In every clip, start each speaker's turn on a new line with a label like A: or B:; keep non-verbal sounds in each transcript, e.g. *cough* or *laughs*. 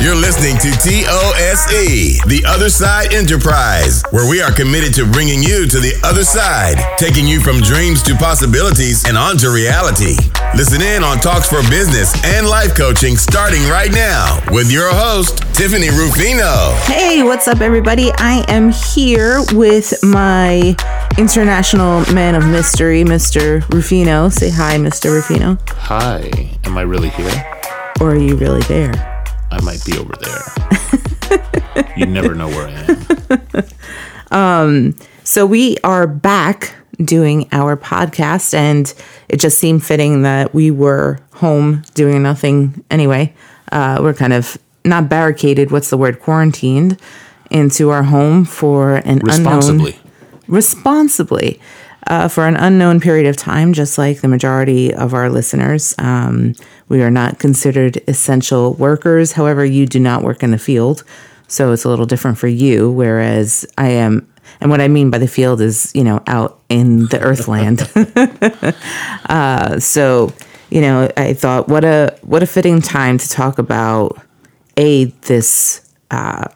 A: You're listening to TOSE, The Other Side Enterprise, where we are committed to bringing you to the other side, taking you from dreams to possibilities and on to reality. Listen in on Talks for Business and Life Coaching starting right now with your host, Tiffany Rufino.
B: Hey, what's up, everybody? I am here with my international man of mystery, Mr. Rufino. Say hi, Mr. Rufino.
C: Hi. Am I really here?
B: Or are you really there?
C: I might be over there. *laughs* you never know where I
B: am. um, so we are back doing our podcast, and it just seemed fitting that we were home doing nothing anyway. Uh, we're kind of not barricaded, what's the word, quarantined into our home for an responsibly. unknown responsibly uh, for an unknown period of time, just like the majority of our listeners. Um, we are not considered essential workers. However, you do not work in the field. So it's a little different for you, whereas I am. And what I mean by the field is, you know, out in the earthland. *laughs* uh, so, you know, I thought, what a what a fitting time to talk about a this uh,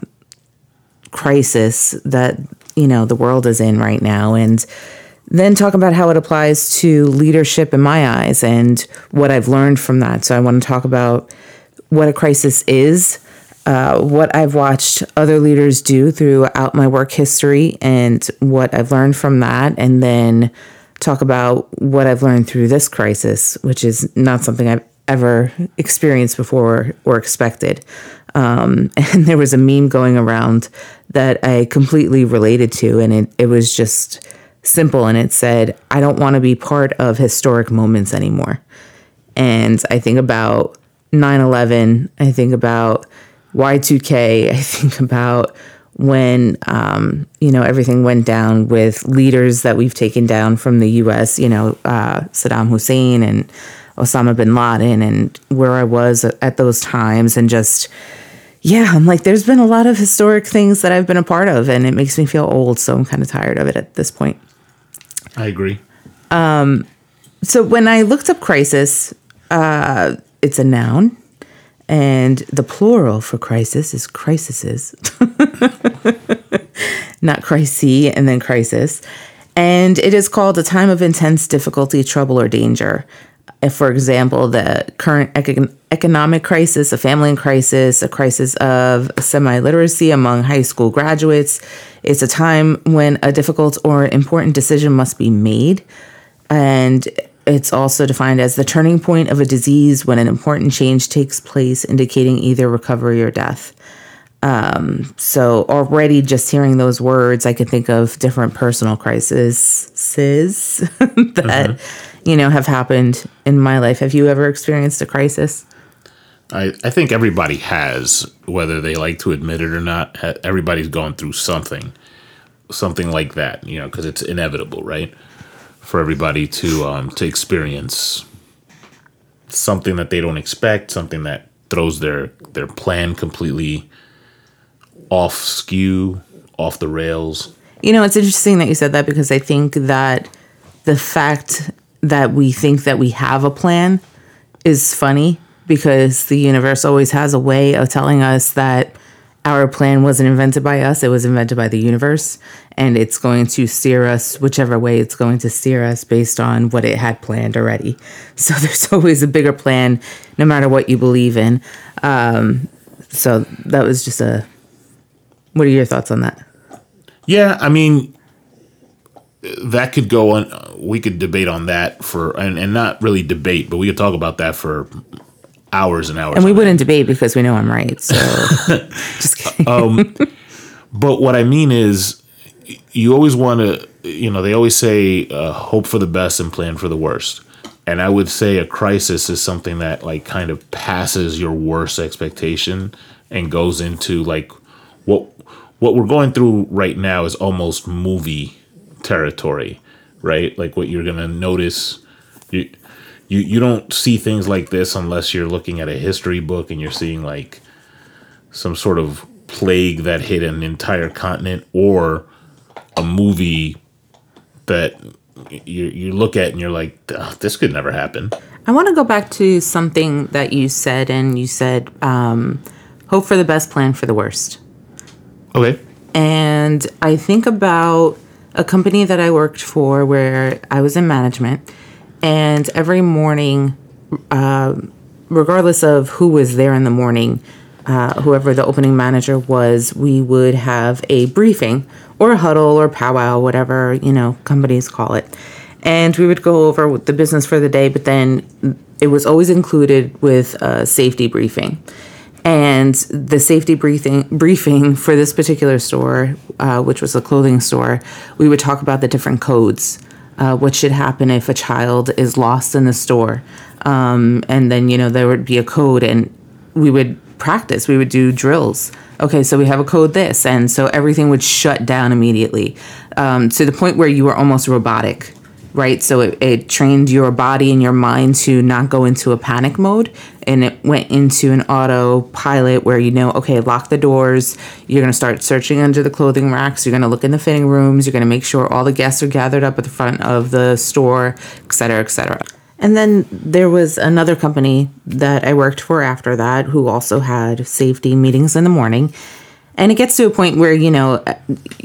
B: crisis that you know the world is in right now, and then talk about how it applies to leadership in my eyes and what I've learned from that. So I want to talk about what a crisis is, uh, what I've watched other leaders do throughout my work history, and what I've learned from that, and then talk about what I've learned through this crisis, which is not something I've ever experienced before or expected. Um, *laughs* and there was a meme going around that I completely related to, and it, it was just simple and it said, I don't want to be part of historic moments anymore. And I think about 9 11, I think about Y2K, I think about when um, you know everything went down with leaders that we've taken down from the U.S. You know uh, Saddam Hussein and Osama bin Laden, and where I was at those times, and just yeah, I'm like, there's been a lot of historic things that I've been a part of, and it makes me feel old. So I'm kind of tired of it at this point.
C: I agree.
B: Um, so when I looked up crisis, uh, it's a noun, and the plural for crisis is crises, *laughs* not crisis and then crisis. And it is called a time of intense difficulty, trouble, or danger. If, for example, the current econ- economic crisis, a family crisis, a crisis of semi literacy among high school graduates, it's a time when a difficult or important decision must be made. And it's also defined as the turning point of a disease when an important change takes place, indicating either recovery or death. Um, so already just hearing those words, I can think of different personal crises *laughs* that mm-hmm. you know have happened in my life. Have you ever experienced a crisis?
C: I, I think everybody has, whether they like to admit it or not. Everybody's gone through something, something like that, you know, because it's inevitable, right? For everybody to um, to experience something that they don't expect, something that throws their their plan completely off skew, off the rails.
B: You know, it's interesting that you said that because I think that the fact that we think that we have a plan is funny because the universe always has a way of telling us that our plan wasn't invented by us, it was invented by the universe. And it's going to steer us whichever way it's going to steer us based on what it had planned already. *laughs* So there's always a bigger plan, no matter what you believe in. Um, so that was just a. What are your thoughts on that?
C: Yeah, I mean, that could go on. We could debate on that for, and, and not really debate, but we could talk about that for hours and hours.
B: And we wouldn't debate because we know I'm right. So *laughs* just kidding. Um,
C: but what I mean is, you always want to, you know, they always say uh, hope for the best and plan for the worst. And I would say a crisis is something that like kind of passes your worst expectation and goes into like what what we're going through right now is almost movie territory, right? Like what you're gonna notice. You, you you don't see things like this unless you're looking at a history book and you're seeing like some sort of plague that hit an entire continent or a movie that you you look at and you're like this could never happen.
B: I want to go back to something that you said and you said um, hope for the best, plan for the worst.
C: Okay.
B: And I think about a company that I worked for where I was in management, and every morning, uh, regardless of who was there in the morning, uh, whoever the opening manager was, we would have a briefing or a huddle or powwow, whatever you know companies call it, and we would go over the business for the day. But then it was always included with a safety briefing. And the safety briefing briefing for this particular store, uh, which was a clothing store, we would talk about the different codes. Uh, what should happen if a child is lost in the store? Um, and then you know there would be a code, and we would practice. We would do drills. Okay, so we have a code this, and so everything would shut down immediately um, to the point where you were almost robotic right? So it, it trained your body and your mind to not go into a panic mode and it went into an autopilot where you know, okay, lock the doors. You're going to start searching under the clothing racks. You're going to look in the fitting rooms. You're going to make sure all the guests are gathered up at the front of the store, et cetera, et cetera. And then there was another company that I worked for after that who also had safety meetings in the morning. And it gets to a point where, you know,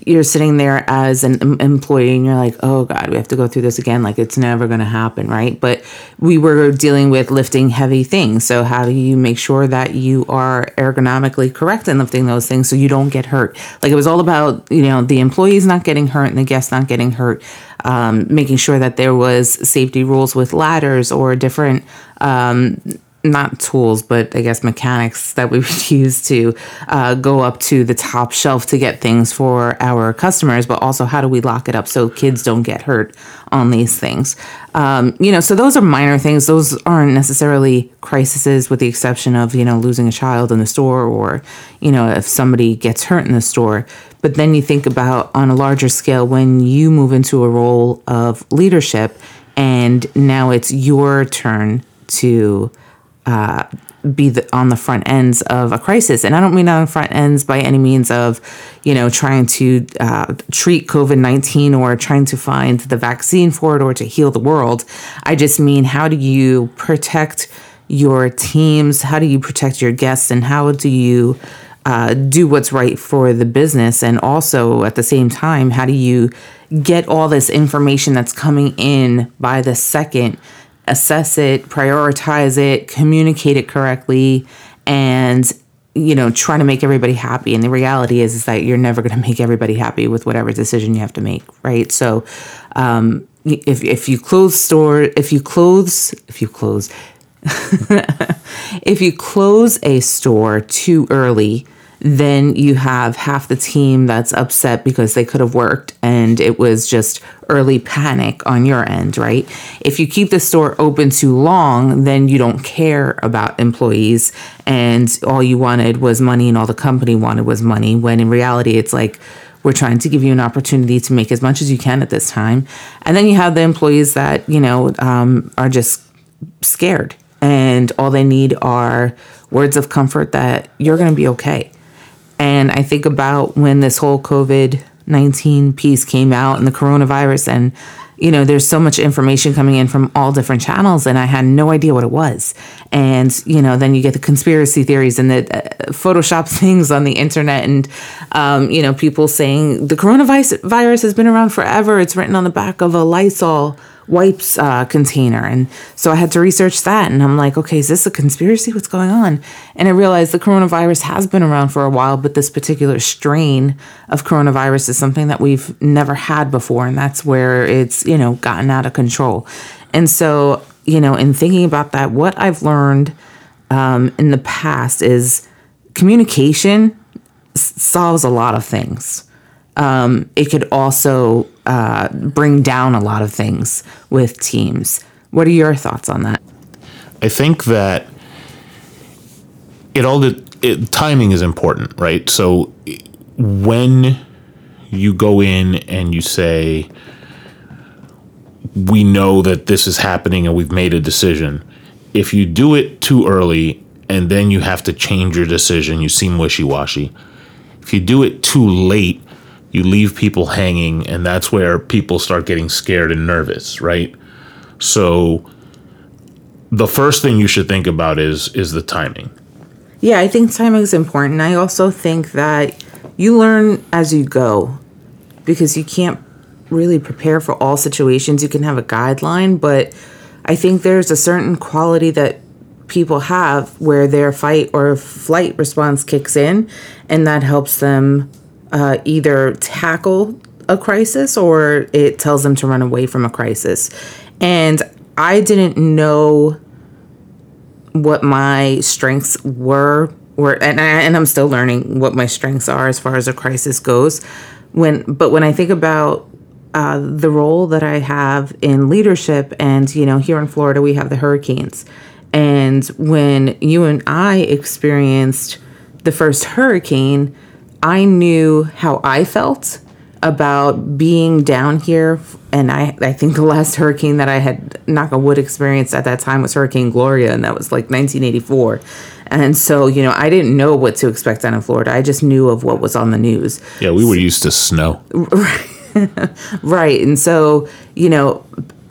B: you're sitting there as an employee and you're like, oh God, we have to go through this again. Like it's never going to happen, right? But we were dealing with lifting heavy things. So, how do you make sure that you are ergonomically correct in lifting those things so you don't get hurt? Like it was all about, you know, the employees not getting hurt and the guests not getting hurt, um, making sure that there was safety rules with ladders or different. Um, not tools, but I guess mechanics that we *laughs* would use to uh, go up to the top shelf to get things for our customers, but also how do we lock it up so kids don't get hurt on these things? Um, you know, so those are minor things. Those aren't necessarily crises, with the exception of, you know, losing a child in the store or, you know, if somebody gets hurt in the store. But then you think about on a larger scale when you move into a role of leadership and now it's your turn to uh, be the, on the front ends of a crisis. And I don't mean on front ends by any means of, you know, trying to uh, treat COVID 19 or trying to find the vaccine for it or to heal the world. I just mean, how do you protect your teams? How do you protect your guests? And how do you uh, do what's right for the business? And also at the same time, how do you get all this information that's coming in by the second? Assess it, prioritize it, communicate it correctly, and you know try to make everybody happy. And the reality is, is that you're never going *laughs* to make everybody happy with whatever decision you have to make right? So um, if, if you close store if you close if you close *laughs* if you close a store too early then you have half the team that's upset because they could have worked and it was just early panic on your end, right? If you keep the store open too long, then you don't care about employees and all you wanted was money and all the company wanted was money, when in reality, it's like, we're trying to give you an opportunity to make as much as you can at this time. And then you have the employees that, you know, um, are just scared and all they need are words of comfort that you're going to be okay and I think about when this whole COVID 19 piece came out and the coronavirus, and, you know, there's so much information coming in from all different channels, and I had no idea what it was. And, you know, then you get the conspiracy theories and the uh, Photoshop *laughs* things on the internet, and, um, you know, people saying the coronavirus virus has been around forever. It's written on the back of a Lysol wipes uh, container. And so I had to research that. And I'm like, okay, is this a conspiracy? What's going on? And I realized the coronavirus has been around for a while, but this particular strain of coronavirus is something that we've never had before. And that's where it's, you know, gotten out of control. And so, you know, in thinking about that, what I've learned um, in the past is communication s- solves a lot of things um, it could also uh, bring down a lot of things with teams. What are your thoughts on that?
C: I think that it all the it, timing is important, right? So when you go in and you say, we know that this is happening and we've made a decision. If you do it too early and then you have to change your decision, you seem wishy washy. If you do it too late you leave people hanging and that's where people start getting scared and nervous right so the first thing you should think about is is the timing
B: Yeah, I think timing is important. I also think that you learn as you go because you can't really prepare for all situations. You can have a guideline, but I think there's a certain quality that people have where their fight or flight response kicks in, and that helps them uh, either tackle a crisis or it tells them to run away from a crisis. And I didn't know what my strengths were were and, I, and I'm still learning what my strengths are as far as a crisis goes when but when I think about uh, the role that I have in leadership and you know here in Florida we have the hurricanes and when you and I experienced the first hurricane I knew how I felt about being down here and I, I think the last hurricane that I had knock on wood experienced at that time was Hurricane Gloria and that was like 1984 and so you know I didn't know what to expect down in Florida. I just knew of what was on the news.
C: Yeah, we were used to snow. *laughs*
B: right. And so you know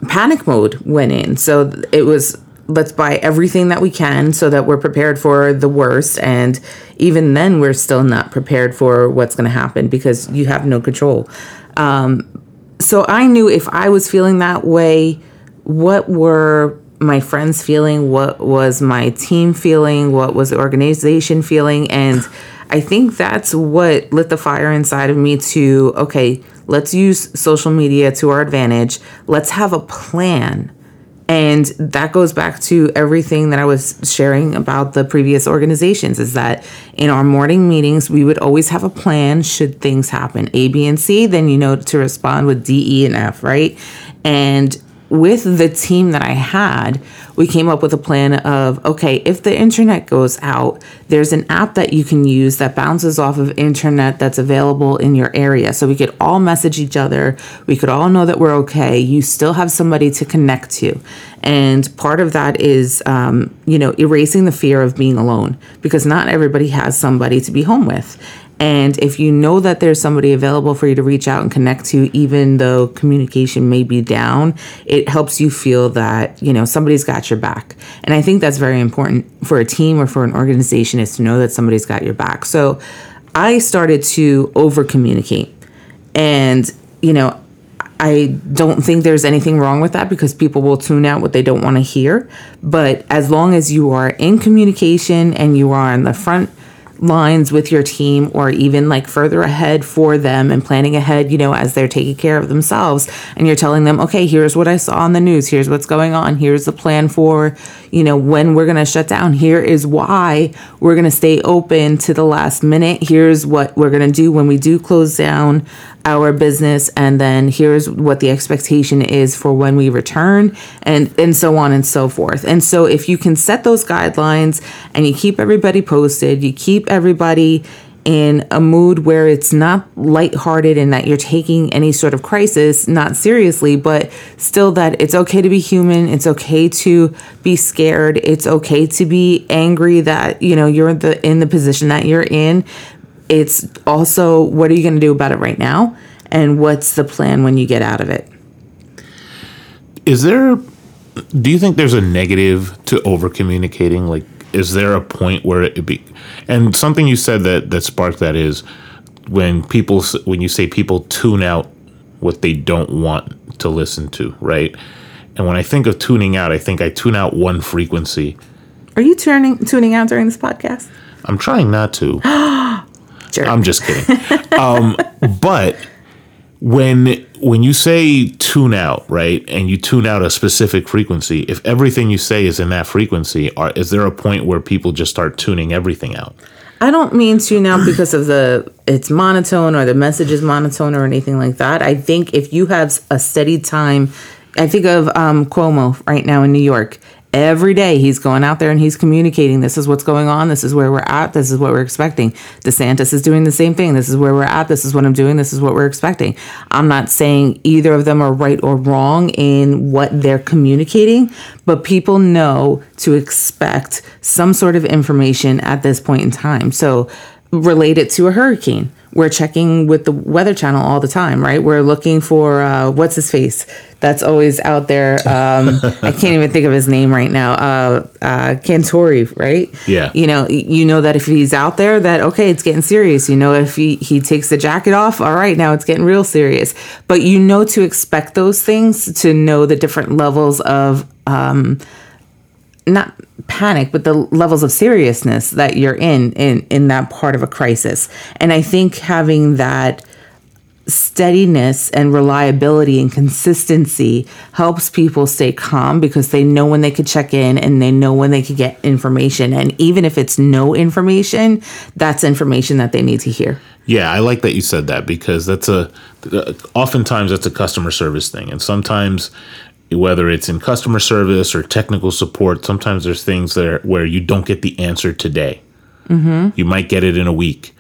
B: panic mode went in. So it was let's buy everything that we can so that we're prepared for the worst. And even then we're still not prepared for what's going to happen because you have no control. Um, so i knew if i was feeling that way what were my friends feeling? What was my team feeling? What was the organization feeling? And i think that's what lit the fire inside of me to okay let's use social media to our advantage. Let's have a plan and that goes back to everything that I was sharing about the previous organizations is that in our morning meetings, we would always have a plan should things happen A, B, and C. Then you know to respond with D, E, and F, right? And with the team that I had, we came up with a plan of okay, if the internet goes out, there's an app that you can use that bounces off of internet that's available in your area. So we could all message each other. We could all know that we're okay. You still have somebody to connect to. And part of that is, um, you know, erasing the fear of being alone because not everybody has somebody to be home with. And if you know that there's somebody available for you to reach out and connect to, even though communication may be down, it helps you feel that, you know, somebody's got your back. And I think that's very important for a team or for an organization is to know that somebody's got your back. So I started to over communicate. And, you know, I don't think there's anything wrong with that because people will tune out what they don't want to hear. But as long as you are in communication and you are on the front lines with your team or even like further ahead for them and planning ahead, you know, as they're taking care of themselves. And you're telling them, okay, here's what I saw on the news. Here's what's going on. Here's the plan for, you know, when we're going to shut down. Here is why we're going to stay open to the last minute. Here's what we're going to do when we do close down our business and then here's what the expectation is for when we return and and so on and so forth. And so if you can set those guidelines and you keep everybody posted, you keep everybody in a mood where it's not lighthearted and that you're taking any sort of crisis not seriously, but still that it's okay to be human, it's okay to be scared, it's okay to be angry that you know you're the in the position that you're in, it's also what are you going to do about it right now? And what's the plan when you get out of it?
C: Is there do you think there's a negative to over communicating like is there a point where it be and something you said that that sparked that is when people when you say people tune out what they don't want to listen to right? And when i think of tuning out i think i tune out one frequency.
B: Are you tuning tuning out during this podcast?
C: I'm trying not to *gasps* *gasps* I'm just kidding. um, *laughs* but when when you say tune out, right, and you tune out a specific frequency, if everything you say is in that frequency, are, is there a point where people just start tuning everything out?
B: I don't mean tune out because of the it's monotone or the message is monotone or anything like that. I think if you have a steady time, I think of um, Cuomo right now in New York. Every day he's going out there and he's communicating. This is what's going on. This is where we're at. This is what we're expecting. DeSantis is doing the same thing. This is where we're at. This is what I'm doing. This is what we're expecting. I'm not saying either of them are right or wrong in what they're communicating, but people know to expect some sort of information at this point in time. So relate it to a hurricane. We're checking with the Weather Channel all the time, right? We're looking for uh, what's his face that's always out there. Um, *laughs* I can't even think of his name right now. Uh, uh, Cantore, right?
C: Yeah.
B: You know, you know that if he's out there, that okay, it's getting serious. You know, if he he takes the jacket off, all right, now it's getting real serious. But you know to expect those things to know the different levels of. Um, not panic but the levels of seriousness that you're in in in that part of a crisis. And i think having that steadiness and reliability and consistency helps people stay calm because they know when they could check in and they know when they could get information. And even if it's no information that's information that they need to hear.
C: Yeah, I like that you said that because that's a uh, oftentimes that's a customer service thing, and sometimes whether it's in customer service or technical support, sometimes there's things there where you don't get the answer today. Mm-hmm. You might get it in a week,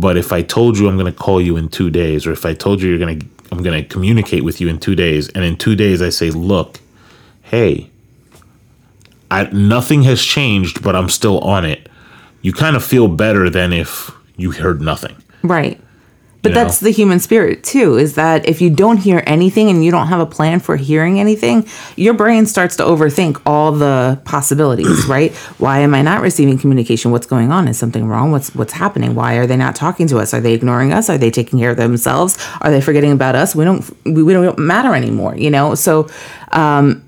C: but if I told you I'm going to call you in two days, or if I told you you're going to I'm going to communicate with you in two days, and in two days I say, look, hey, I, nothing has changed, but I'm still on it. You kind of feel better than if you heard nothing.
B: Right. But
C: You know?
B: that's the human spirit too, is that if you don't hear anything and you don't have a plan for hearing anything, your brain starts to overthink all the possibilities, *clears throat* right? Why am I not receiving communication? What's going on? Is something wrong? What's what's happening? Why are they not talking to us? Are they ignoring us? Are they taking care of themselves? Are they forgetting about us? We don't we, we don't matter anymore, you know? So um,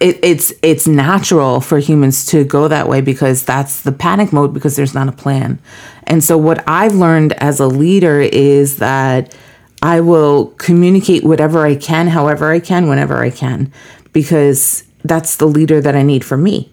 B: it, it's it's natural for humans to go that way because that's the panic mode because there's not a plan. And so what I've learned as a leader is that I will communicate whatever I can, however I can, whenever I can, because that's the leader that I need for me.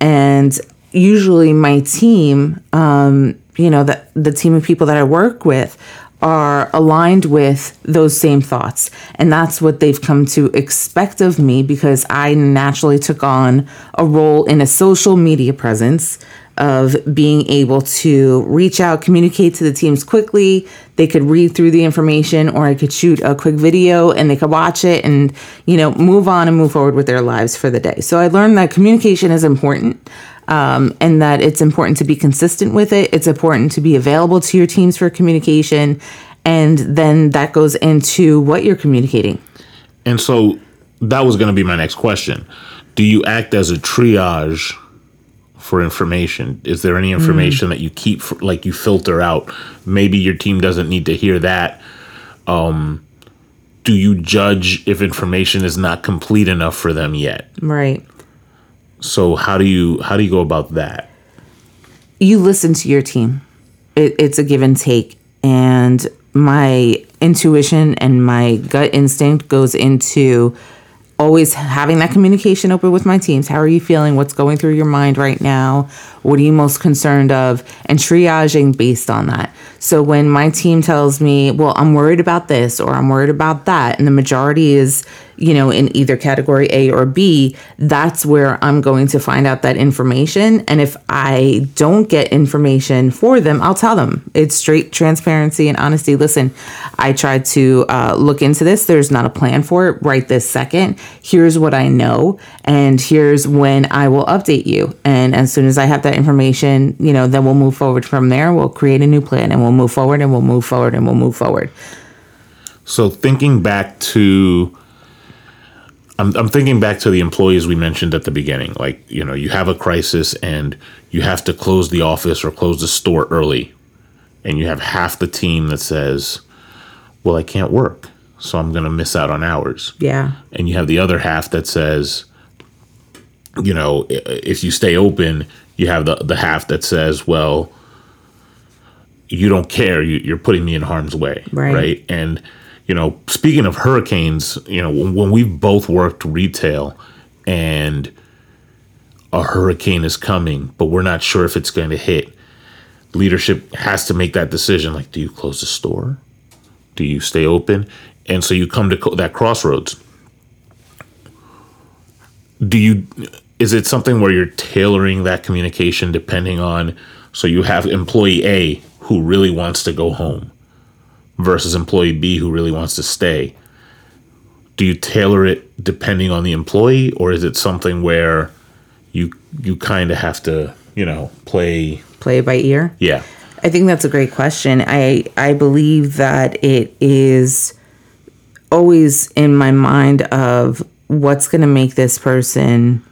B: And usually my team, um, you know, the, the team of people that I work with are aligned with those same thoughts. And that's what they've come to expect of me because I naturally took on a role in a social media presence of being able to reach out, communicate to the teams quickly. They could read through the information or I could shoot a quick video and they could watch it and, you know, move on and move forward with their lives for the day. So I learned that communication is important um, and that it's important to be consistent with it. It's important to be available to your teams for communication. And then that goes into what you're communicating.
C: And so that was going to be my next question. Do you act as a triage for information? Is there any information that you keep, for, like you filter out? Maybe your team doesn't need to hear that. Um, do you judge if information is not complete enough for them yet?
B: Right.
C: So how do you how do you go about that?
B: you listen to your team. It, it's a give and take. And my intuition and my gut instinct goes into always having that communication open with my teams. How are you feeling? What's going through your mind right now? What are you most concerned of? And triaging based on that. So when my team tells me, well, I'm worried about this or I'm worried about that, and the majority is, you know, in either category A or B, that's where I'm going to find out that information. And if I don't get information for them, I'll tell them. It's straight transparency and honesty. Listen, I tried to uh, look into this. There's not a plan for it right this second. Here's what I know, and here's when I will update you. And as soon as I have that information, you know, then we'll move forward from there. We'll create a new plan and we'll move forward and we'll move forward and we'll move forward.
C: So thinking back to I'm, I'm thinking back to the employees we mentioned at the beginning. Like, you know, you have a crisis and you have to close the office or close the store early. And you have half the team that says, well, I can't work. So I'm going to miss out on hours.
B: Yeah.
C: And you have the other half that says, you know, if you stay open, you have the, the half that says, well, you don't care. You, you're putting me in harm's way.
B: Right.
C: And, you know, speaking of hurricanes, you know, when, we've both worked retail and a hurricane is coming, but we're not sure if it's going to hit, leadership has to make that decision. Like, do you close the store? Do you stay open? And so you come to that crossroads. Do you, is it something where you're tailoring that communication depending on, so you have employee A who really wants to go home versus employee B who really wants to stay? Do you tailor it depending on the employee, or is it something where you you kind of have to you know play
B: Play by ear.
C: yeah
B: I think that's a great question. I I believe that it is always in my mind of what's going to make this person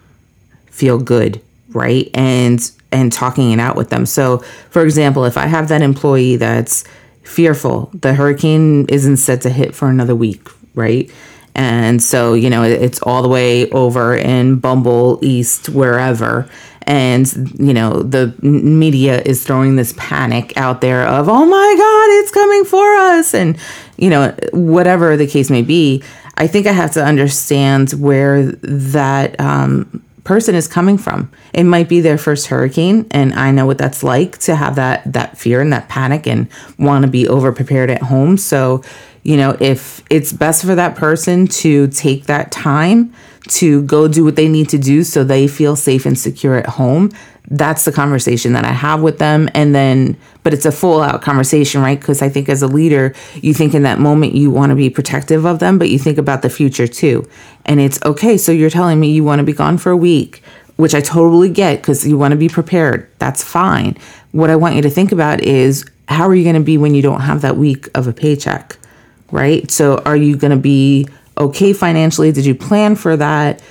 B: feel good, right? And and talking it out with them. So, for example, if I have that employee that's fearful, the hurricane isn't set to hit for another week, right? And so, you know, it's all the way over in Bumble East, wherever. And, you know, the media is throwing this panic out there of, oh my God, it's coming for us. And, you know, whatever the case may be, I think I have to understand where that um, person is coming from. It might be their first hurricane, and I know what that's like to have that that fear and that panic and want to be over prepared at home. So, you know, if it's best for that person to take that time to go do what they need to do so they feel safe and secure at home, that's the conversation that I have with them. And then, but it's a full out conversation, right? Because I think as a leader, you think in that moment you want to be protective of them, but you think about the future too. And it's okay. So you're telling me you want to be gone for a week, which I totally get because you want to be prepared. That's fine. What I want you to think about is how are you going to be when you don't have that week of a paycheck, right? So are you going to be okay financially? Did you plan for that?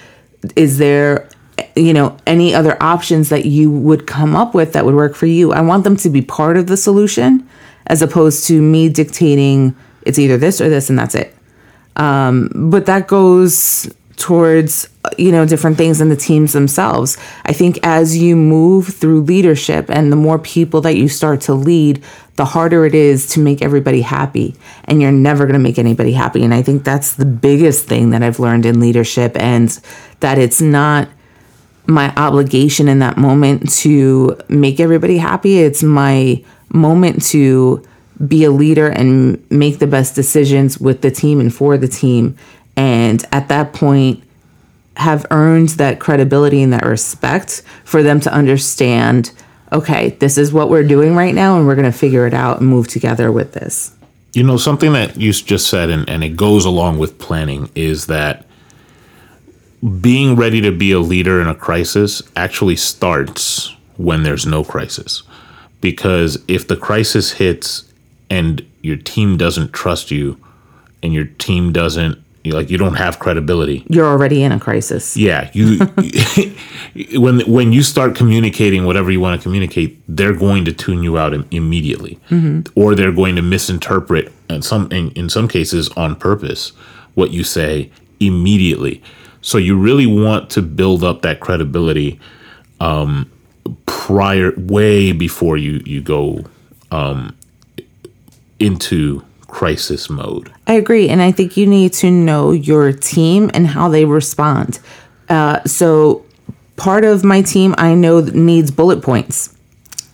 B: Is there you know any other options that you would come up with that would work for you i want them to be part of the solution as opposed to me dictating it's either this or this and that's it um, but that goes towards you know different things in the teams themselves i think as you move through leadership and the more people that you start to lead the harder it is to make everybody happy and you're never going to make anybody happy and i think that's the biggest thing that i've learned in leadership and that it's not my obligation in that moment to make everybody happy. It's my moment to be a leader and make the best decisions with the team and for the team. And at that point, have earned that credibility and that respect for them to understand okay, this is what we're doing right now, and we're going to figure it out and move together with this.
C: You know, something that you just said, and, and it goes along with planning, is that being ready to be a leader in a crisis actually starts when there's no crisis. Because if the crisis hits and your team doesn't trust you and your team doesn't like you don't have credibility.
B: You're already in a crisis.
C: Yeah you *laughs* *laughs* when when you start communicating whatever you want to communicate they're going to tune you out immediately. Mm-hmm. or they're going to misinterpret and some in, in some cases on purpose what you say immediately. So you really want to build up that credibility um, prior, way before you you go um, into crisis mode.
B: I agree, and I think you need to know your team and how they respond. Uh, so part of my team I know needs bullet points.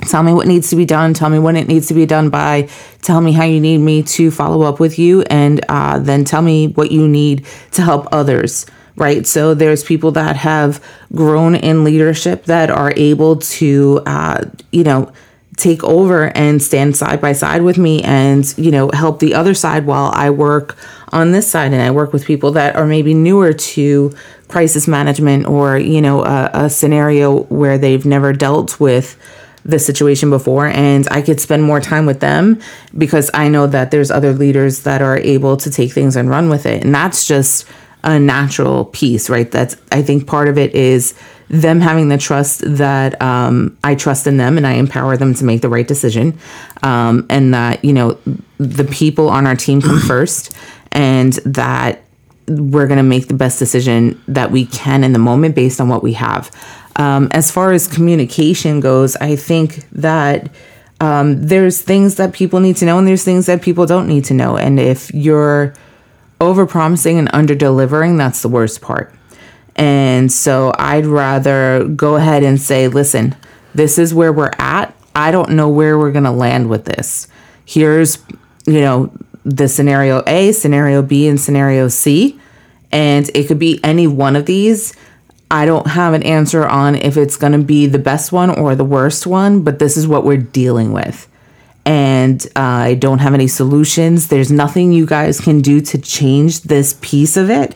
B: Tell me what needs to be done. Tell me when it needs to be done by. Tell me how you need me to follow up with you, and uh, then tell me what you need to help others right? So there's people that have grown in leadership that are able to, uh, you know, take over and stand side by side with me and, you know, help the other side while I work on this side. And I work with people that are maybe newer to crisis management or, you know, a, a scenario where they've never dealt with the situation before and I could spend more time with them because I know that there's other leaders that are able to take things and run with it. And that's just a natural piece, right? That's I think part of it is them having the trust that um, I trust in them and I empower them to make the right decision, um, and that you know the people on our team come *clears throat* first, and that we're going to make the best decision that we can in the moment based on what we have. Um, as far as communication goes, I think that. Um, there's things that people need to know and there's things that people don't need to know. And if you're over promising and under delivering, that's the worst part. And so I'd rather go ahead and say, listen, this is where we're at. I don't know where we're going to land with this. Here's, you know, the scenario A, scenario B, and scenario C. And it could be any one of these. I don't have an answer on if it's going to be the best one or the worst one, but this is what we're dealing with and uh, I don't have any solutions. There's nothing you guys can do to change this piece of it.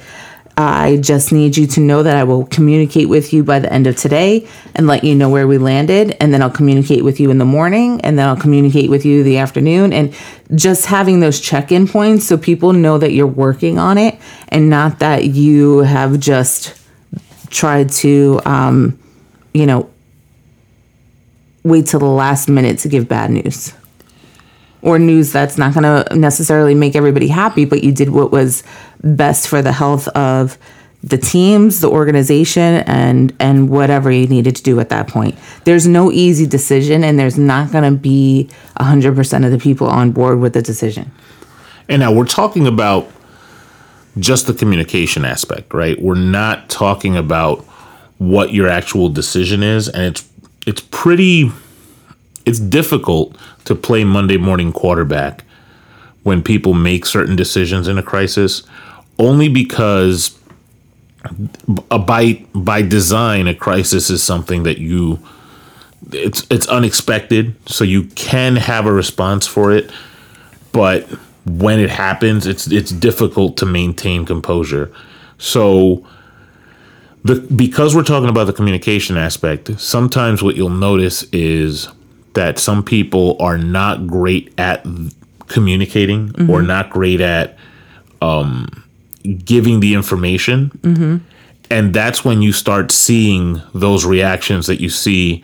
B: I just need you to know that I will communicate with you by the end of today and let you know where we landed. And then I'll communicate with you in the morning and then I'll communicate with you the afternoon. And just having those check in points so people know that you're working on it and not that you have just tried to, um, you know, wait till the last minute to give bad news or news that's not going to necessarily make everybody happy, but you did what was best for the health of the teams, the organization, and and whatever you needed to do at that point. There's no easy decision, and there's not going to be hundred percent of the people on board with the decision.
C: And now we're talking about just the communication aspect, right? We're not talking about what your actual decision is, and it's it's pretty it's difficult to play Monday morning quarterback when people make certain decisions in a crisis only because by by design a crisis is something that you it's it's unexpected so you can have a response for it but when it happens it's it's difficult to maintain composure so the because we're talking about the communication aspect sometimes what you'll notice is that some people are not great at communicating mm-hmm. or not great at um, giving the information. Mm-hmm. And that's when you start seeing those reactions that you see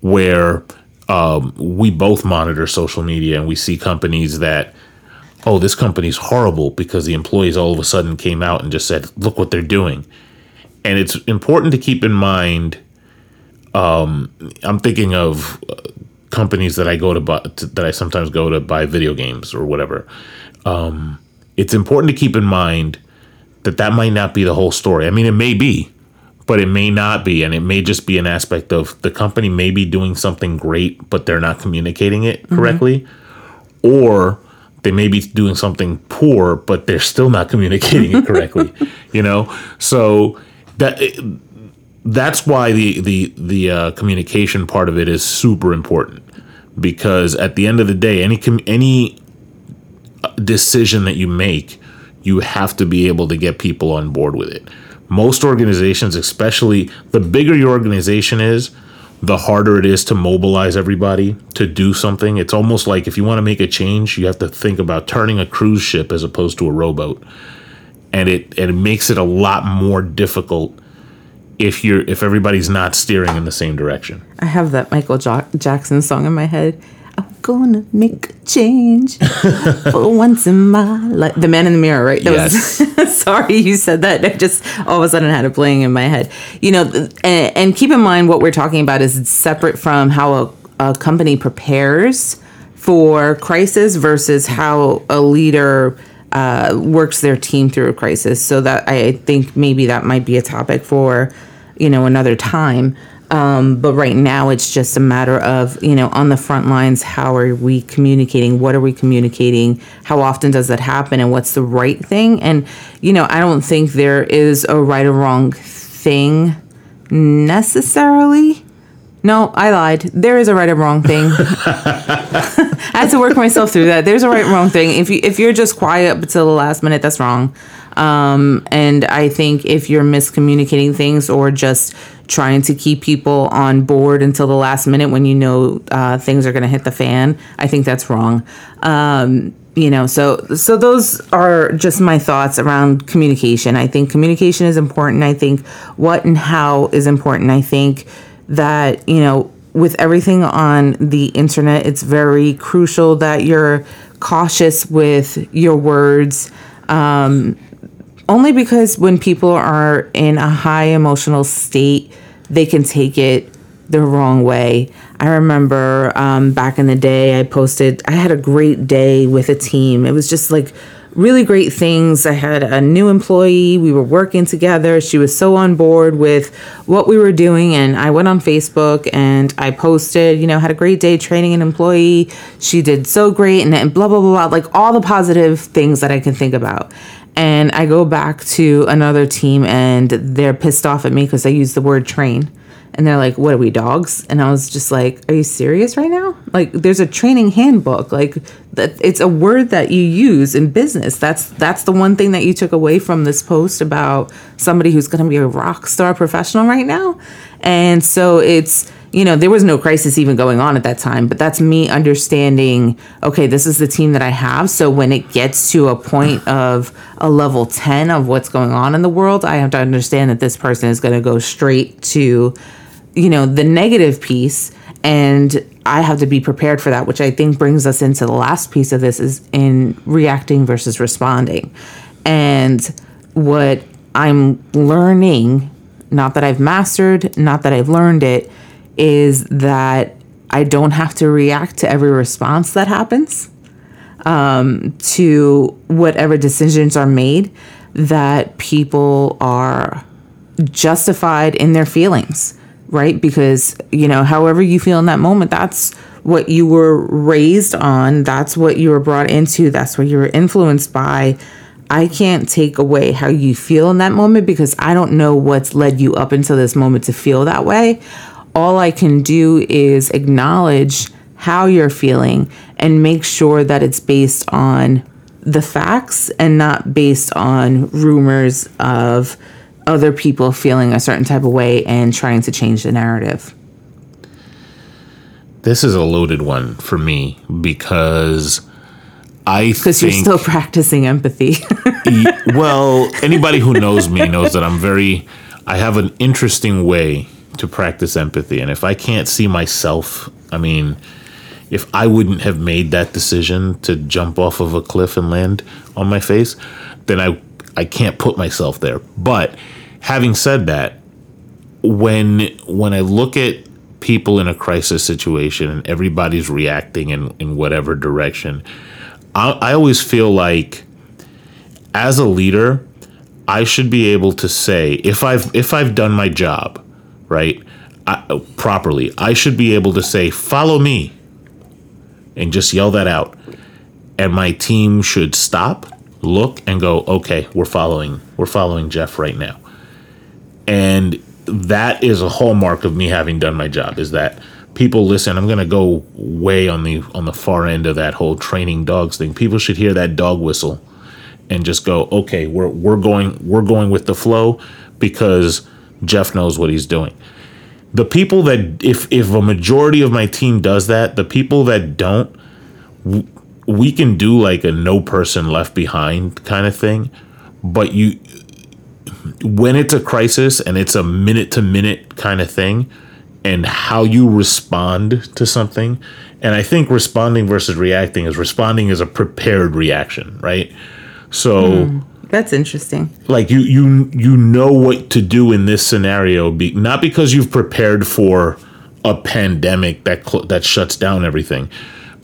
C: where um, we both monitor social media and we see companies that, oh, this company's horrible because the employees all of a sudden came out and just said, look what they're doing. And it's important to keep in mind. Um, I'm thinking of companies that I go to buy that I sometimes go to buy video games or whatever. Um, it's important to keep in mind that that might not be the whole story. I mean, it may be, but it may not be, and it may just be an aspect of the company may be doing something great, but they're not communicating it mm-hmm. correctly, mm-hmm. or they may be doing something poor, but they're still not *laughs* communicating it correctly. *laughs* you know, so that that's why the the the uh, communication part of it is super important because at the end of the day, any com- any decision that you make, you have to be able to get people on board with it. Most organizations, especially the bigger your organization is, the harder it is to mobilize everybody to do something. It's almost like if you want to make a change, you have to think about turning a cruise ship as opposed to a rowboat. And it and it makes it a lot more difficult if you're if everybody's not steering in the same direction.
B: I have that Michael jo- Jackson song in my head. I'm gonna make a change for once in my life. The Man in the Mirror, right? That yes. Was, *laughs* sorry, you said that. I just all of a sudden had it playing in my head. You know, and, and keep in mind what we're talking about is separate from how a, a company prepares for crisis versus how a leader uh, works their team through a crisis. So that I think maybe that might be a topic for, you know, another time. Um, but right now, it's just a matter of, you know, on the front lines, how are we communicating? What are we communicating? How often does that happen? And what's the right thing? And, you know, I don't think there is a right or wrong thing necessarily. No, I lied. There is a right or wrong thing. *laughs* I had to work myself through that. There's a right wrong thing. If you if you're just quiet until the last minute, that's wrong. Um, and I think if you're miscommunicating things or just trying to keep people on board until the last minute when you know uh, things are going to hit the fan, I think that's wrong. Um, you know, so so those are just my thoughts around communication. I think communication is important. I think what and how is important. I think that, you know, with everything on the internet, it's very crucial that you're cautious with your words. Um, only because when people are in a high emotional state, they can take it the wrong way. I remember um, back in the day, I posted, I had a great day with a team. It was just like really great things. I had a new employee. We were working together. She was so on board with what we were doing. And I went on Facebook and I posted, you know, had a great day training an employee. She did so great and, and blah, blah, blah, blah, like all the positive things that I can think about. And I go back to another team and they're pissed off at me because I use the word train and they're like, "What are we dogs?" And I was just like, "Are you serious right now? Like, there's a training handbook. Like, that it's a word that you use in business. That's that's the one thing that you took away from this post about somebody who's going to be a rock star professional right now." And so it's you know, there was no crisis even going on at that time, but that's me understanding, okay, this is the team that I have. So when it gets to a point *sighs* of a level 10 of what's going on in the world, I have to understand that this person is going to go straight to you know, the negative piece and I have to be prepared for that, which I think brings us into the last piece of this is in reacting versus responding. And what I'm learning, not that I've mastered, not that I've learned it, is that I don't have to react to every response that happens um, to whatever decisions are made, that people are justified in their feelings right? Because, you know, however you feel in that moment, that's what you were raised on, that's what you were brought into, that's what you were influenced by. I can't take away how you feel in that moment because I don't know what's led you up until this moment to feel that way. All I can do is acknowledge how you're feeling and make sure that it's based on the facts and not based on rumors of other people feeling a certain type of way and trying to change the narrative?
C: This is a loaded one for me because I
B: because you're still *laughs* practicing empathy. *laughs*
C: well, anybody who knows me knows that I'm very. I have an interesting way to practice empathy, and if I can't see myself, I mean, if I wouldn't have made that decision to jump off of a cliff and land on my face, then I I can't put myself there. But having said that, when when I look at people in a crisis situation and everybody's reacting in, in whatever direction, I, I always feel like as a leader, I should be able to say if I've if I've done my job, right, I, uh, properly, I should be able to say follow me, and just yell that out, and my team should stop look and go, okay, we're following, we're following Jeff right now. And that is a hallmark of me having done my job is that people listen i'm going to go way on the on the far end of that whole training dogs thing people should hear that dog whistle and just go okay we're we're going we're going with the flow because jeff knows what he's doing. The people that if if a majority of my team does that the people that don't we can do like a no person left behind kind of thing, but you when it's a crisis and it's a minute to minute kind of thing and how you respond to something and i think responding versus reacting is responding is a prepared reaction right? So mm,
B: that's interesting.
C: Like you you you know what to do in this scenario be, not because you've prepared for a pandemic that cl- that shuts down everything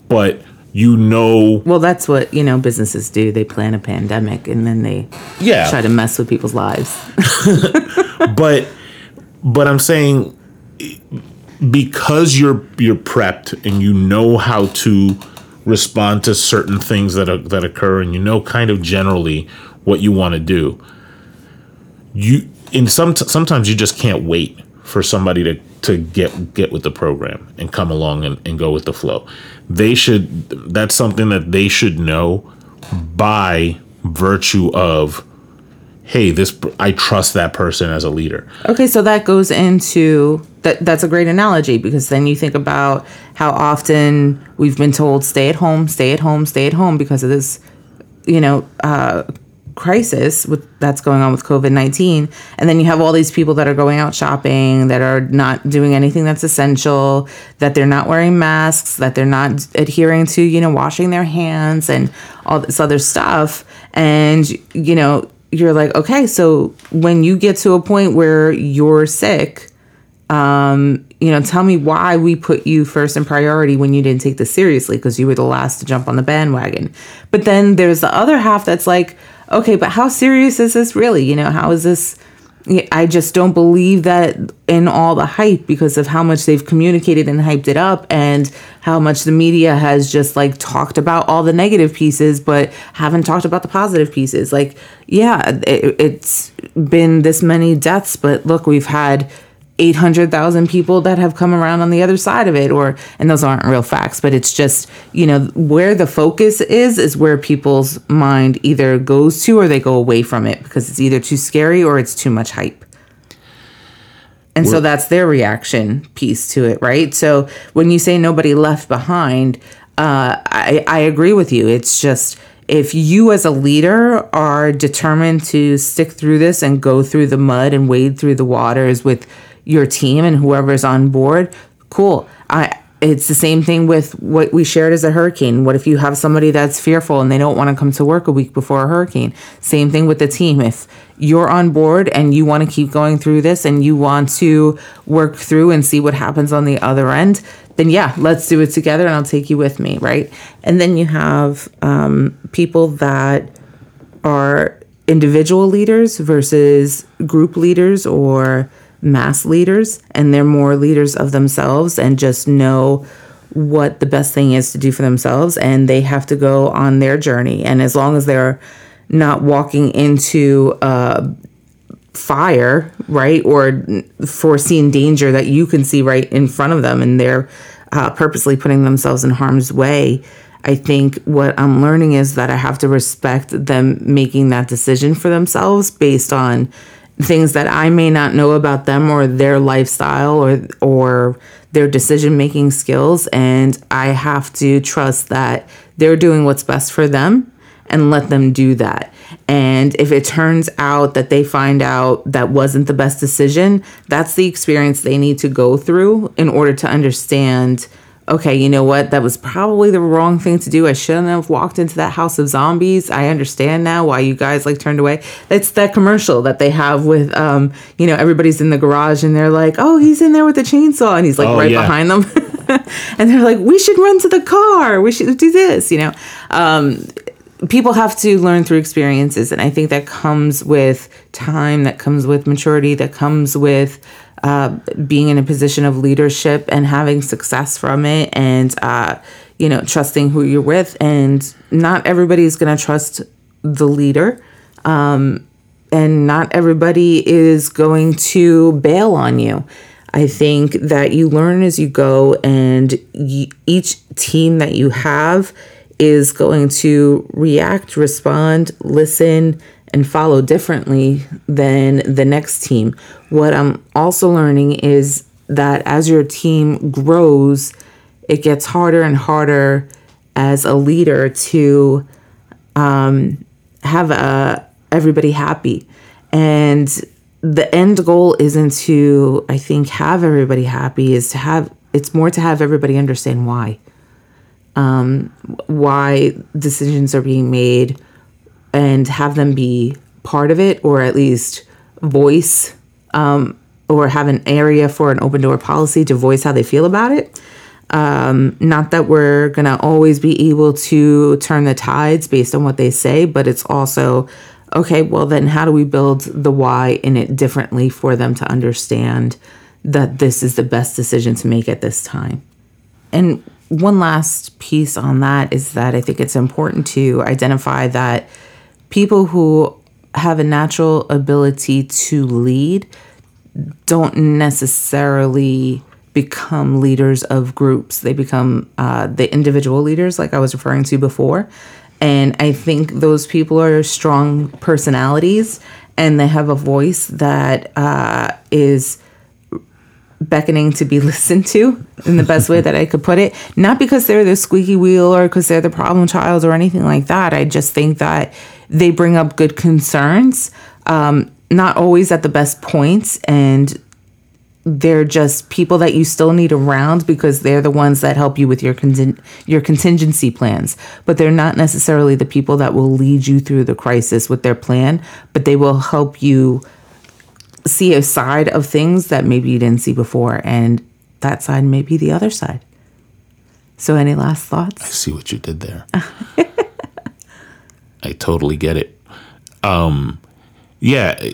C: but you know
B: well that's what you know businesses do. They plan a pandemic and then they
C: yeah.
B: try to mess with people's lives. *laughs*
C: But but i'm saying because you're you're prepped and you know how to respond to certain things that are, that occur and you know kind of generally what you want to do you in some sometimes you just can't wait for somebody to to get get with the program and come along and, and go with the flow. They should that's something that they should know by virtue of hey this i trust that person as a leader
B: okay so that goes into that that's a great analogy because then you think about how often we've been told stay at home stay at home stay at home because of this you know uh, crisis with that's going on with COVID-19 and then you have all these people that are going out shopping that are not doing anything that's essential that they're not wearing masks that they're not adhering to you know washing their hands and all this other stuff and you know you're like okay so when you get to a point where you're sick um, you know, tell me why we put you first in priority when you didn't take this seriously because you were the last to jump on the bandwagon. But then there's the other half that's like, okay, but how serious is this really? You know, how is this? I just don't believe that in all the hype because of how much they've communicated and hyped it up and how much the media has just like talked about all the negative pieces but haven't talked about the positive pieces. Like, yeah, it, it's been this many deaths, but look, we've had 800,000 people that have come around on the other side of it or and those aren't real facts but it's just you know where the focus is is where people's mind either goes to or they go away from it because it's either too scary or it's too much hype. And so that's their reaction piece to it right? So when you say nobody left behind uh, I, I agree with you. It's just if you as a leader are determined to stick through this and go through the mud and wade through the waters with your team and whoever's on board, cool. I it's the same thing with what we shared as a hurricane. What if you have somebody that's fearful and they don't want to come to work a week before a hurricane? Same thing with the team. If you're on board and you want to keep going through this and you want to work through and see what happens on the other end, then yeah, let's do it together and I'll take you with me, right? And then you have um, people that are individual leaders versus group leaders or mass leaders and they're more leaders of themselves and just know what the best thing is to do for themselves and they have to go on their journey. And as long as they're not walking into uh, fire right or foreseeing danger that you can see right in front of them and they're uh, purposely putting themselves in harm's way i think what i'm learning is that i have to respect them making that decision for themselves based on things that I may not know about them or their lifestyle or or their decision making skills and I have to trust that they're doing what's best for them and let them do that. And if it turns out that they find out that wasn't the best decision, that's the experience they need to go through in order to understand okay, you know what? That was probably the wrong thing to do. I shouldn't have walked into that house of zombies. I understand now why you guys like turned away. It's that commercial that they have with, um, you know, everybody's in the garage and they're like, oh, he's in there with the chainsaw and he's like oh, right yeah. behind them. *laughs* and they're like, we should run to the car. We should do this, you know. Um, people have to learn through experiences. And I think that comes with time, that comes with maturity, that comes with, uh, being in a position of leadership and having success from it and uh, you know trusting who you're with and not everybody is going to trust the leader um, and not everybody is going to bail on you i think that you learn as you go and y- each team that you have is going to react respond listen and follow differently than the next team. What I'm also learning is that as your team grows, it gets harder and harder as a leader to um, have uh, everybody happy. And the end goal isn't to, I think, have everybody happy, is to have, it's more to have everybody understand why. Um, why decisions are being made, and have them be part of it or at least voice um, or have an area for an open door policy to voice how they feel about it. Um, not that we're going to always be able to turn the tides based on what they say, but it's also okay, well, then how do we build the why in it differently for them to understand that this is the best decision to make at this time? And one last piece on that is that I think it's important to identify that people who have a natural ability to lead don't necessarily become leaders of groups. They become uh, the individual leaders, like I was referring to before. And I think those people are strong personalities and they have a voice that uh, is beckoning to be *laughs* listened to in the best way that I could put it. Not because they're the squeaky wheel or because they're the problem child or anything like that. I just think that they bring up good concerns, um, not always at the best points, and they're just people that you still need around because they're the ones that help you with your your contingency plans. But they're not necessarily the people that will lead you through the crisis with their plan, but they will help you see a side of things that maybe you didn't see before, and that side may be the other side. So, any last thoughts?
C: I see what you did there. *laughs* I totally get it. Um, yeah.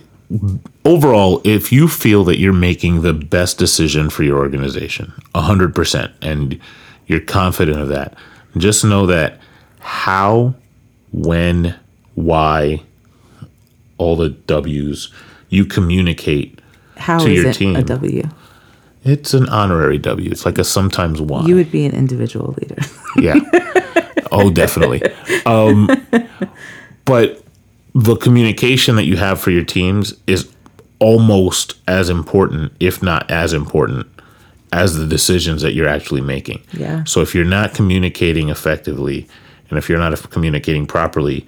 C: Overall, if you feel that you're making the best decision for your organization, 100%, and you're confident of that, just know that how, when, why, all the W's, you communicate
B: How
C: to
B: is
C: your
B: it
C: team.
B: a W?
C: It's an honorary W. It's like a sometimes Y.
B: You would be an individual leader. *laughs*
C: Yeah. oh, definitely. Um, but the communication that you have for your teams is almost as important, if not as important, as the decisions that you're actually making.
B: Yeah.
C: So if you're not communicating effectively, and if you're not communicating properly,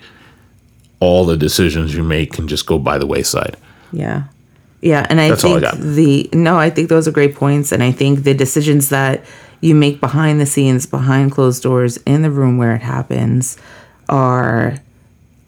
C: all the decisions you make can just go by the wayside.
B: Yeah. Yeah, and I
C: That's I
B: think
C: got.
B: the no, I think those are great points, and I think the decisions that you make behind the scenes, behind closed doors, in the room where it happens, are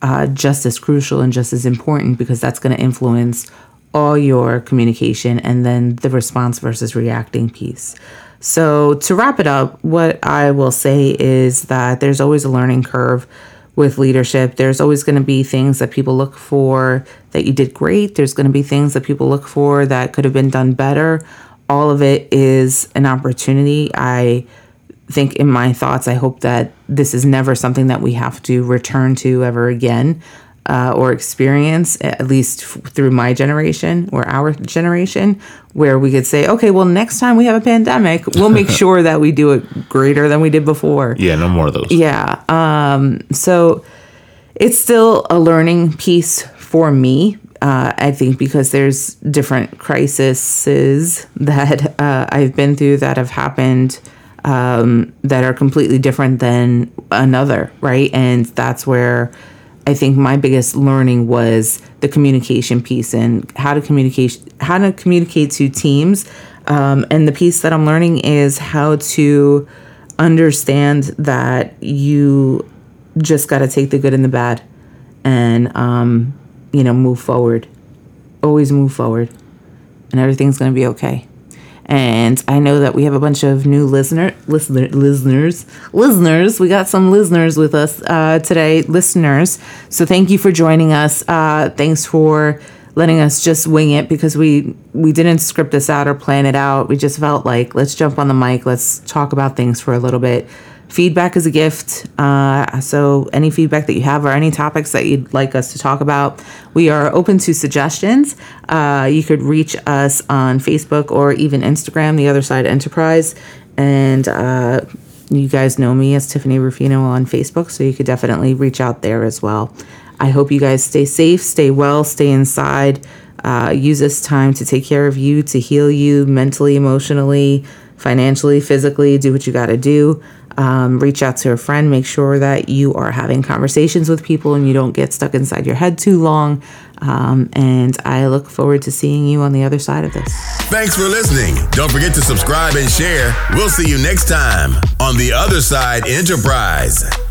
B: uh, just as crucial and just as important because that's going to influence all your communication and then the response versus reacting piece. So to wrap it up, what I will say is that there's always a learning curve with leadership. There's always going to be things that people look for that you did great. There's going to be things that people look for that could have been done better. All of it is an opportunity. I think in my thoughts, I hope that this is never something that we have to return to ever again uh, or experience, at least f- through my generation or our generation, where we could say, okay, well, next time we have a pandemic, we'll make *laughs* sure that we do it greater than we did before.
C: Yeah, no more of those.
B: Yeah. Um, so it's still a learning piece for me. Uh, I think because there's different crises that *laughs* uh, I've been through that have happened um, that are completely different than another, right? And that's where I think my biggest learning was the communication piece and how to communicate how to communicate to teams. Um, and the piece that I'm learning is how to understand that you just got to take the good and the bad and um, you know move forward always move forward and everything's going to be okay and i know that we have a bunch of new listener listener listeners listeners. We got some listeners with us uh, today listeners. So thank you for joining us. Uh, thanks for letting us just wing it because we we didn't script this out or plan it out. We just felt like let's jump on the mic. Let's talk about things for a little bit feedback is a gift uh, so any feedback that you have or any topics that you'd like us to talk about we are open to suggestions. Uh, you could reach us on facebook or even instagram the other side enterprise and uh, you guys know me as tiffany rufino on facebook so you could definitely reach out there as well. I hope you guys stay safe stay well stay inside. Uh, use this time to take care of you to heal you mentally emotionally financially physically. Do what you got to do um, reach out to a friend make sure that you are having conversations with people and you don't get stuck inside your head too long um, and i look forward to seeing you on the other side of this
A: Thanks for listening. Don't forget to subscribe and share. We'll see you next time on The Other Side Enterprise.